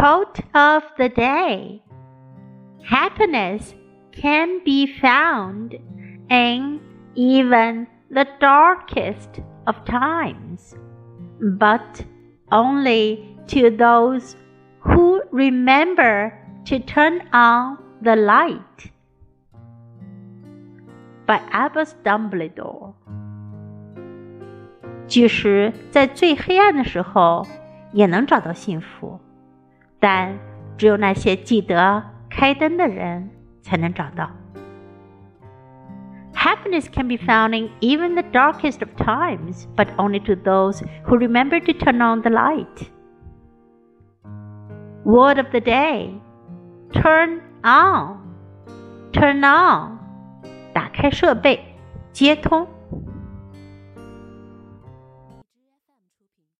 Quote of the day Happiness can be found in even the darkest of times, but only to those who remember to turn on the light. By Albus Dumbledore. 即使在最黑暗的时候，也能找到幸福。 但只有那些记得开灯的人才能找到。Happiness can be found in even the darkest of times, but only to those who remember to turn on the light. Word of the day Turn on. Turn on. 打开设备，接通。